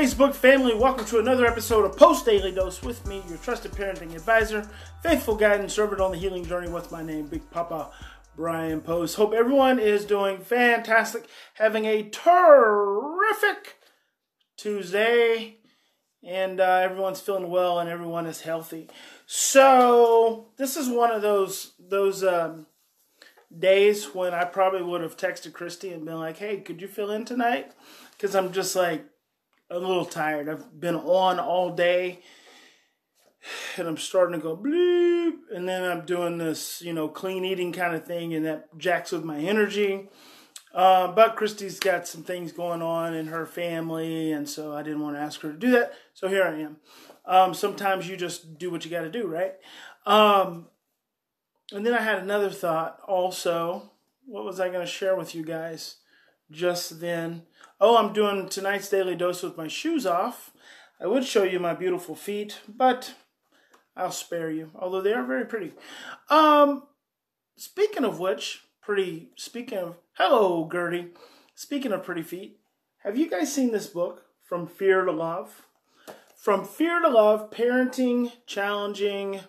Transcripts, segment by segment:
Facebook family. Welcome to another episode of Post Daily Dose with me, your trusted parenting advisor, faithful guide, and servant on the healing journey. What's my name? Big Papa Brian Post. Hope everyone is doing fantastic, having a terrific Tuesday, and uh, everyone's feeling well and everyone is healthy. So this is one of those those um, days when I probably would have texted Christy and been like, "Hey, could you fill in tonight?" Because I'm just like a little tired. I've been on all day and I'm starting to go bleep. And then I'm doing this, you know, clean eating kind of thing, and that jacks with my energy. Uh, but Christy's got some things going on in her family, and so I didn't want to ask her to do that. So here I am. Um, sometimes you just do what you got to do, right? Um, and then I had another thought also. What was I going to share with you guys just then? Oh, I'm doing tonight's daily dose with my shoes off. I would show you my beautiful feet, but I'll spare you, although they are very pretty. Um, speaking of which, pretty, speaking of, hello, Gertie. Speaking of pretty feet, have you guys seen this book, From Fear to Love? From Fear to Love, Parenting Challenging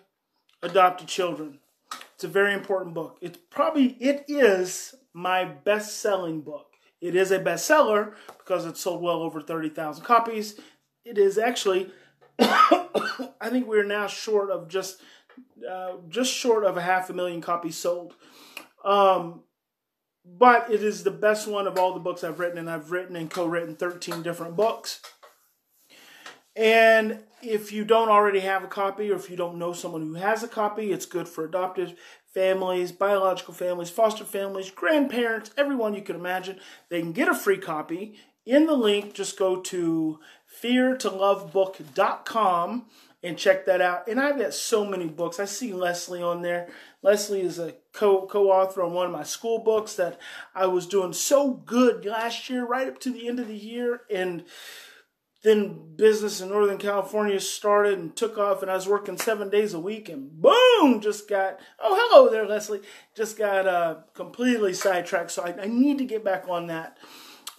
Adopted Children. It's a very important book. It's probably, it is my best-selling book. It is a bestseller because it sold well over 30,000 copies. It is actually, I think we're now short of just uh, just short of a half a million copies sold. Um, but it is the best one of all the books I've written, and I've written and co-written 13 different books. And if you don't already have a copy, or if you don't know someone who has a copy, it's good for adoptive families, biological families, foster families, grandparents, everyone you can imagine. They can get a free copy. In the link, just go to feartolovebook.com and check that out. And I've got so many books. I see Leslie on there. Leslie is a co co-author on one of my school books that I was doing so good last year, right up to the end of the year, and then business in Northern California started and took off, and I was working seven days a week, and boom, just got oh hello there, Leslie, just got uh, completely sidetracked. So I, I need to get back on that.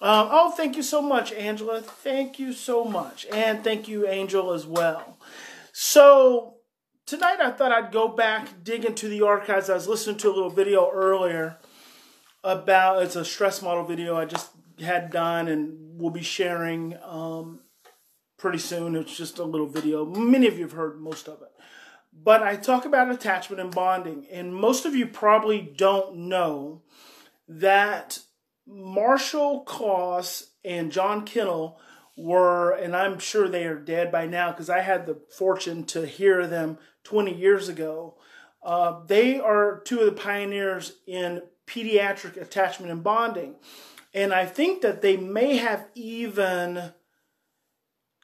Um, oh, thank you so much, Angela. Thank you so much, and thank you, Angel, as well. So tonight I thought I'd go back, dig into the archives. I was listening to a little video earlier about it's a stress model video I just had done and will be sharing um, pretty soon. It's just a little video. Many of you have heard most of it. But I talk about attachment and bonding, and most of you probably don't know that Marshall Klaus and John Kennell were, and I'm sure they are dead by now because I had the fortune to hear them 20 years ago. Uh, they are two of the pioneers in pediatric attachment and bonding. And I think that they may have even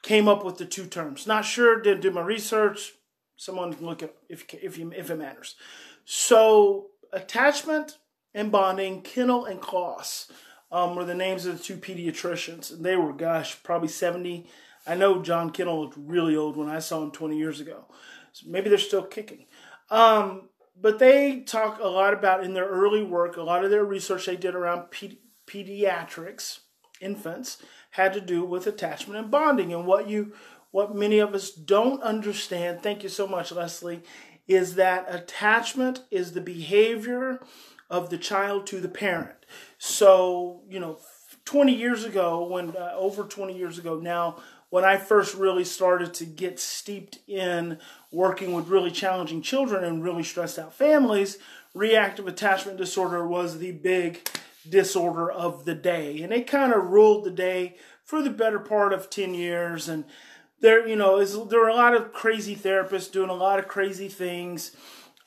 came up with the two terms. Not sure, didn't do my research. Someone can look at if if you if it matters. So attachment and bonding, Kennell and Klaus um, were the names of the two pediatricians, and they were gosh probably seventy. I know John Kennell looked really old when I saw him twenty years ago. So maybe they're still kicking. Um, but they talk a lot about in their early work, a lot of their research they did around pedi- pediatrics, infants, had to do with attachment and bonding. And what you what many of us don't understand, thank you so much, Leslie, is that attachment is the behavior of the child to the parent. So, you know, 20 years ago, when uh, over 20 years ago now, when I first really started to get steeped in working with really challenging children and really stressed out families, reactive attachment disorder was the big disorder of the day. And it kind of ruled the day for the better part of 10 years. And there, you know, is, there were a lot of crazy therapists doing a lot of crazy things.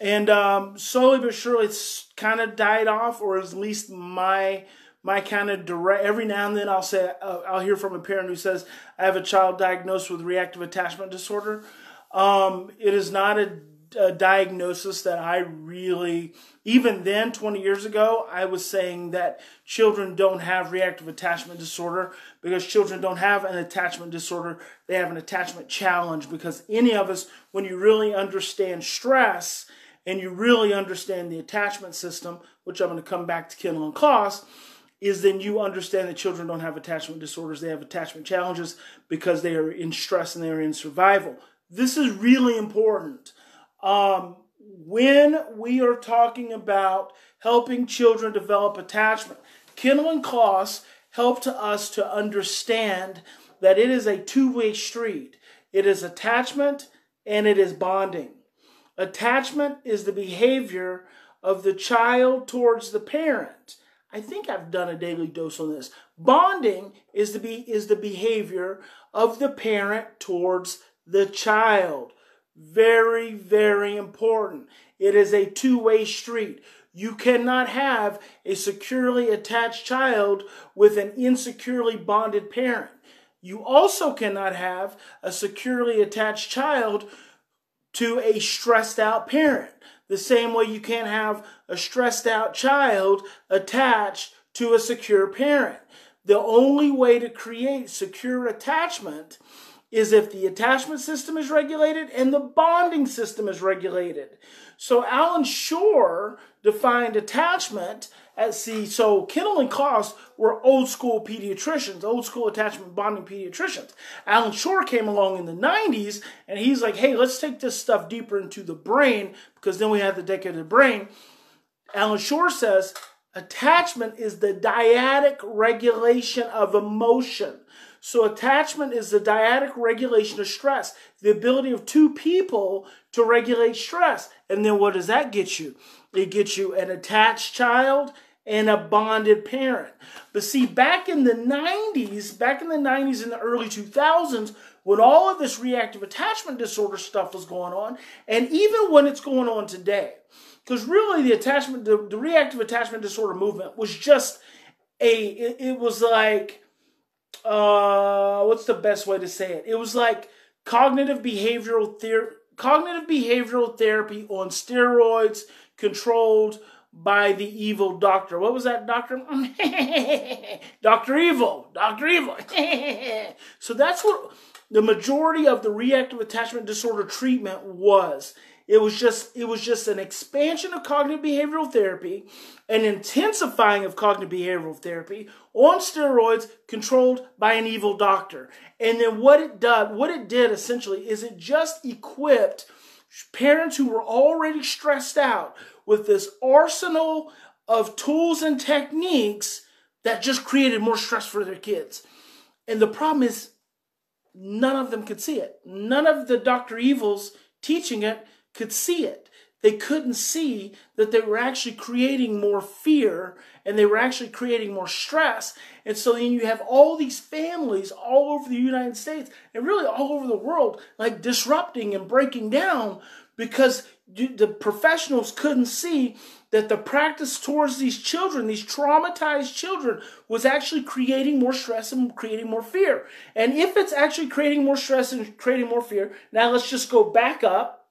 And um, slowly but surely, it's kind of died off, or at least my my kind of direct. Every now and then, I'll say uh, I'll hear from a parent who says, "I have a child diagnosed with reactive attachment disorder." Um, it is not a, a diagnosis that I really. Even then, 20 years ago, I was saying that children don't have reactive attachment disorder because children don't have an attachment disorder. They have an attachment challenge because any of us, when you really understand stress and you really understand the attachment system, which I'm going to come back to Kendall and Klaus, is then you understand that children don't have attachment disorders. They have attachment challenges because they are in stress and they are in survival. This is really important. Um, when we are talking about helping children develop attachment, Kendall and Klaus help us to understand that it is a two-way street. It is attachment and it is bonding. Attachment is the behavior of the child towards the parent. I think I've done a daily dose on this. Bonding is the be, is the behavior of the parent towards the child. Very, very important. It is a two-way street. You cannot have a securely attached child with an insecurely bonded parent. You also cannot have a securely attached child to a stressed out parent. The same way you can't have a stressed out child attached to a secure parent. The only way to create secure attachment is if the attachment system is regulated and the bonding system is regulated. So Allan Schore defined attachment as see, so Kendall and Klaus were old school pediatricians, old school attachment bonding pediatricians. Allan Schore came along in the 90s and he's like, hey, let's take this stuff deeper into the brain because then we have the decade of the brain. Allan Schore says attachment is the dyadic regulation of emotion. So attachment is the dyadic regulation of stress, the ability of two people to regulate stress. And then what does that get you? It gets you an attached child and a bonded parent. But see, back in the 90s, back in the 90s and the early 2000s, when all of this reactive attachment disorder stuff was going on, and even when it's going on today, because really the attachment, the, the, reactive attachment disorder movement was just a, it, it was like, uh, what's the best way to say it? It was like cognitive behavioral therapy, cognitive behavioral therapy on steroids controlled by the evil doctor. What was that doctor? Dr. Evil. Dr. Evil. so that's what the majority of the reactive attachment disorder treatment was. It was just it was just an expansion of cognitive behavioral therapy, an intensifying of cognitive behavioral therapy on steroids controlled by an evil doctor. And then what it did, what it did essentially is it just equipped parents who were already stressed out with this arsenal of tools and techniques that just created more stress for their kids. And the problem is, none of them could see it. None of the Dr. Evils teaching it could see it. They couldn't see that they were actually creating more fear and they were actually creating more stress. And so then you have all these families all over the United States and really all over the world, like disrupting and breaking down because the professionals couldn't see that the practice towards these children, these traumatized children, was actually creating more stress and creating more fear. And if it's actually creating more stress and creating more fear, now let's just go back up.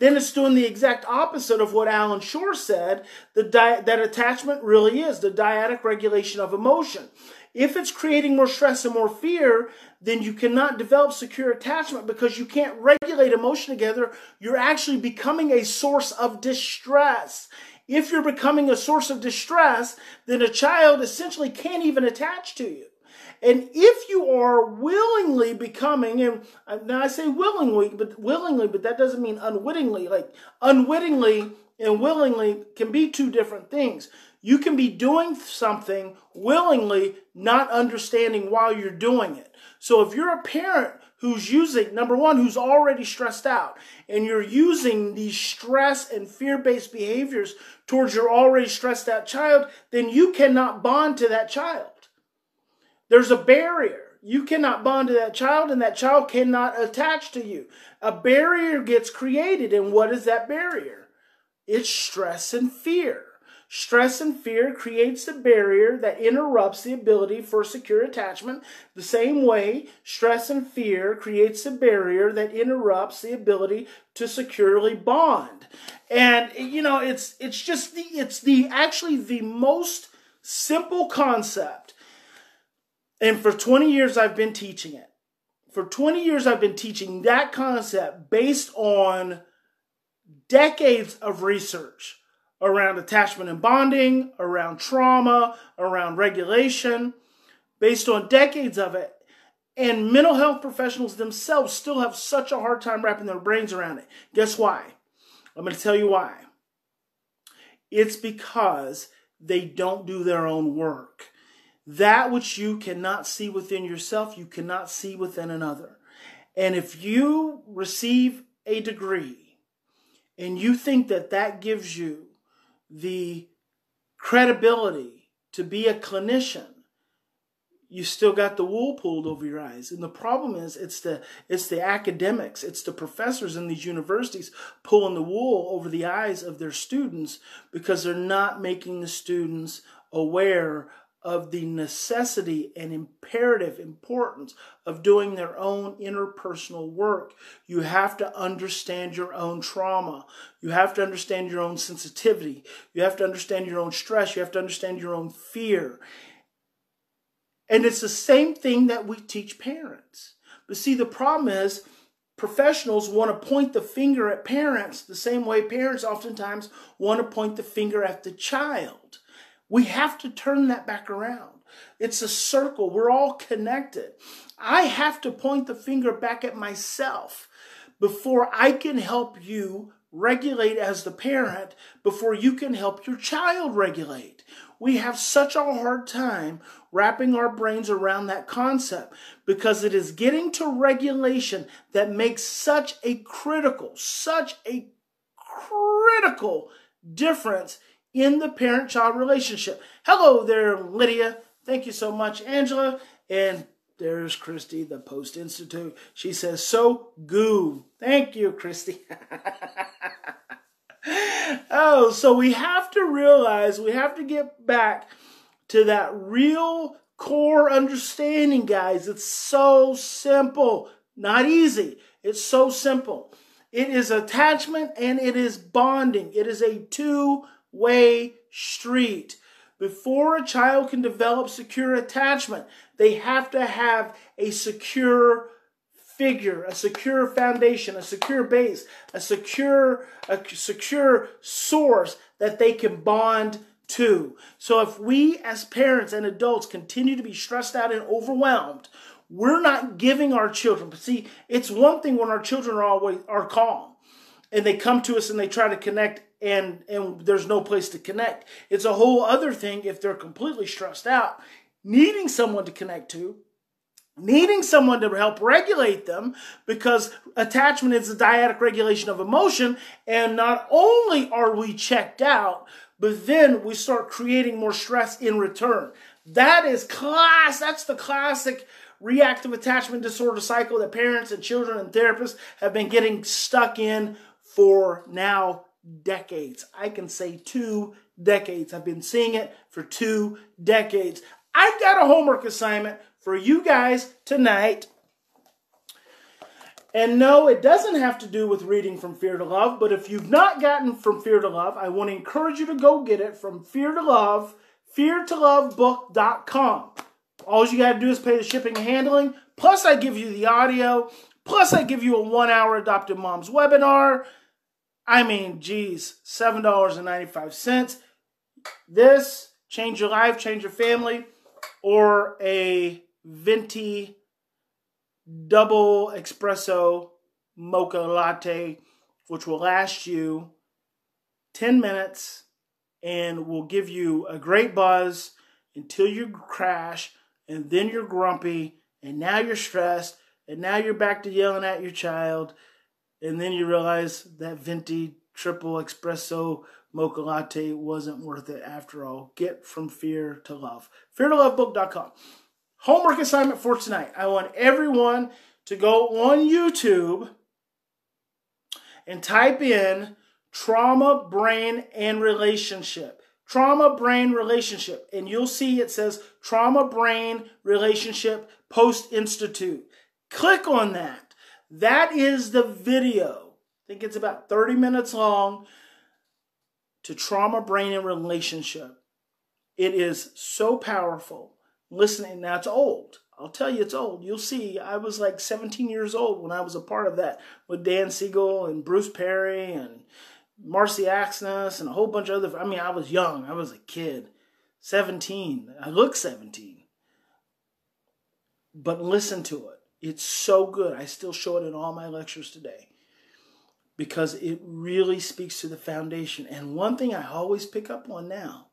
Then it's doing the exact opposite of what Allan Schore said that attachment really is the dyadic regulation of emotion. If it's creating more stress and more fear, then you cannot develop secure attachment because you can't regulate emotion together. You're actually becoming a source of distress. If you're becoming a source of distress, then a child essentially can't even attach to you. And if you are willingly becoming, and now I say willingly, but willingly, but that doesn't mean unwittingly. Like unwittingly and willingly can be two different things. You can be doing something willingly, not understanding why you're doing it. So if you're a parent who's using, number one, who's already stressed out, and you're using these stress and fear based behaviors towards your already stressed out child, then you cannot bond to that child. There's a barrier. You cannot bond to that child, and that child cannot attach to you. A barrier gets created, and what is that barrier? It's stress and fear. Stress and fear creates the barrier that interrupts the ability for secure attachment. The same way, stress and fear creates a barrier that interrupts the ability to securely bond. And you know, it's it's just the it's the actually the most simple concept. And for 20 years I've been teaching it. For 20 years I've been teaching that concept based on decades of research around attachment and bonding, around trauma, around regulation, based on decades of it. And mental health professionals themselves still have such a hard time wrapping their brains around it. Guess why? I'm going to tell you why. It's because they don't do their own work. That which you cannot see within yourself, you cannot see within another. And if you receive a degree and you think that that gives you the credibility to be a clinician, you still got the wool pulled over your eyes. And the problem is it's the it's the academics, it's the professors in these universities pulling the wool over the eyes of their students because they're not making the students aware of the necessity and imperative importance of doing their own interpersonal work. You have to understand your own trauma. You have to understand your own sensitivity. You have to understand your own stress. You have to understand your own fear. And it's the same thing that we teach parents. But see, the problem is, professionals want to point the finger at parents the same way parents oftentimes want to point the finger at the child. We have to turn that back around. It's a circle. We're all connected. I have to point the finger back at myself before I can help you regulate as the parent, before you can help your child regulate. We have such a hard time wrapping our brains around that concept because it is getting to regulation that makes such a critical, such a critical difference in the parent child relationship. Hello there, Lydia. Thank you so much, Angela. And there's Christy, the Post Institute. She says, So goo. Thank you, Christy. oh, so we have to realize, we have to get back to that real core understanding, guys. It's so simple, not easy. It's so simple. It is attachment and it is bonding. It is a two way street. Before a child can develop secure attachment, they have to have a secure figure, a secure foundation, a secure base, a secure, a secure source that they can bond to. So if we as parents and adults continue to be stressed out and overwhelmed, we're not giving our children. But see, it's one thing when our children are always are calm and they come to us and they try to connect and and there's no place to connect. It's a whole other thing if they're completely stressed out, needing someone to connect to, needing someone to help regulate them because attachment is a dyadic regulation of emotion and not only are we checked out, but then we start creating more stress in return. That is class, that's the classic reactive attachment disorder cycle that parents and children and therapists have been getting stuck in for now decades. I can say two decades. I've been seeing it for two decades. I've got a homework assignment for you guys tonight. And no, it doesn't have to do with reading From Fear to Love, but if you've not gotten From Fear to Love, I want to encourage you to go get it from Fear to Love, feartolovebook.com. All you got to do is pay the shipping and handling, plus I give you the audio, plus I give you a one hour Adopted Moms webinar. I mean, geez, $7.95. This, change your life, change your family, or a venti double espresso mocha latte, which will last you 10 minutes and will give you a great buzz until you crash, and then you're grumpy, and now you're stressed, and now you're back to yelling at your child and then you realize that venti triple espresso mocha latte wasn't worth it after all. Get from fear to love. Feartolovebook.com. Homework assignment for tonight. I want everyone to go on YouTube and type in trauma, brain, and relationship. trauma brain relationship. And you'll see it says trauma brain relationship post institute. Click on that. That is the video. I think it's about 30 minutes long to trauma brain and relationship. It is so powerful. Listening, it's old. I'll tell you it's old. You'll see, I was like 17 years old when I was a part of that with Dan Siegel and Bruce Perry and Marcy Axness and a whole bunch of other. I mean, I was young. I was a kid, 17. I look 17. But listen to it. It's so good. I still show it in all my lectures today because it really speaks to the foundation. And one thing I always pick up on now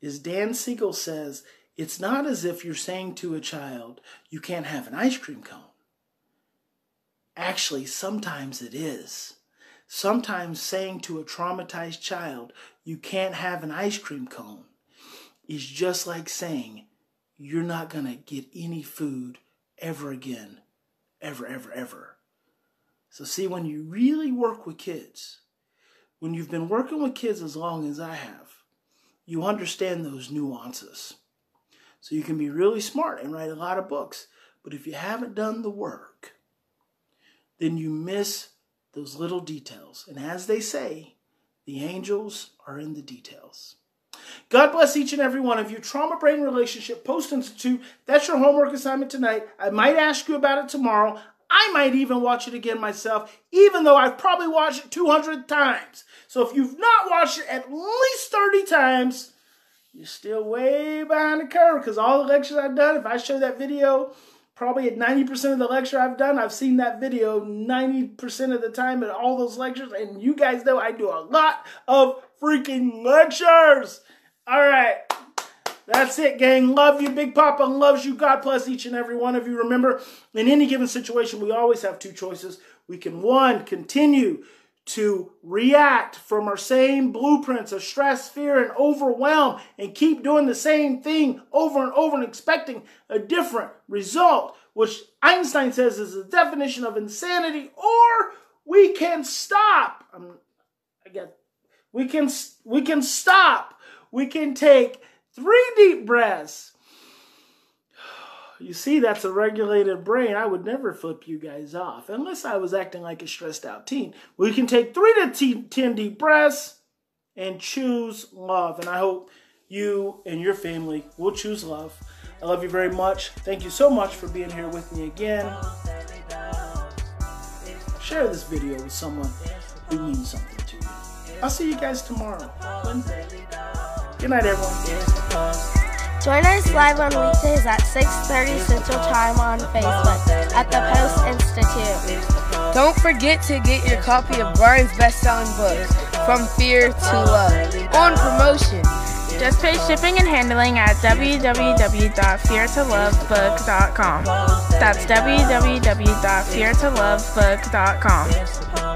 is Dan Siegel says it's not as if you're saying to a child, you can't have an ice cream cone. Actually, sometimes it is. Sometimes saying to a traumatized child, you can't have an ice cream cone, is just like saying, you're not going to get any food ever again. Ever, ever, ever. So, see, when you really work with kids, when you've been working with kids as long as I have, you understand those nuances. So, you can be really smart and write a lot of books. But if you haven't done the work, then you miss those little details. And as they say, the angels are in the details. God bless each and every one of you. Trauma Brain Relationship Post Institute. That's your homework assignment tonight. I might ask you about it tomorrow. I might even watch it again myself, even though I've probably watched it 200 times. So if you've not watched it at least 30 times, you're still way behind the curve because all the lectures I've done, if I show that video probably at 90% of the lecture I've done, I've seen that video 90% of the time at all those lectures. And you guys know I do a lot of freaking lectures. All right. That's it, gang. Love you. Big Papa loves you. God bless each and every one of you. Remember, in any given situation, we always have two choices. We can, one, continue to react from our same blueprints of stress, fear, and overwhelm and keep doing the same thing over and over and expecting a different result, which Einstein says is the definition of insanity, or we can stop. Um, I we can we can stop. We can take three deep breaths you see, that's a regulated brain. I would never flip you guys off unless I was acting like a stressed out teen. We can take three to 10 deep breaths and choose love. And I hope you and your family will choose love. I love you very much. Thank you so much for being here with me again. Share this video with someone who means something to you. I'll see you guys tomorrow. Good night, everyone. Join us live on weekdays at 6.30 Central Time on Facebook at the Post Institute. Don't forget to get your copy of Brian's best-selling book, From Fear to Love, on promotion. Just pay shipping and handling at www.feartolovebook.com. That's www.feartolovebook.com.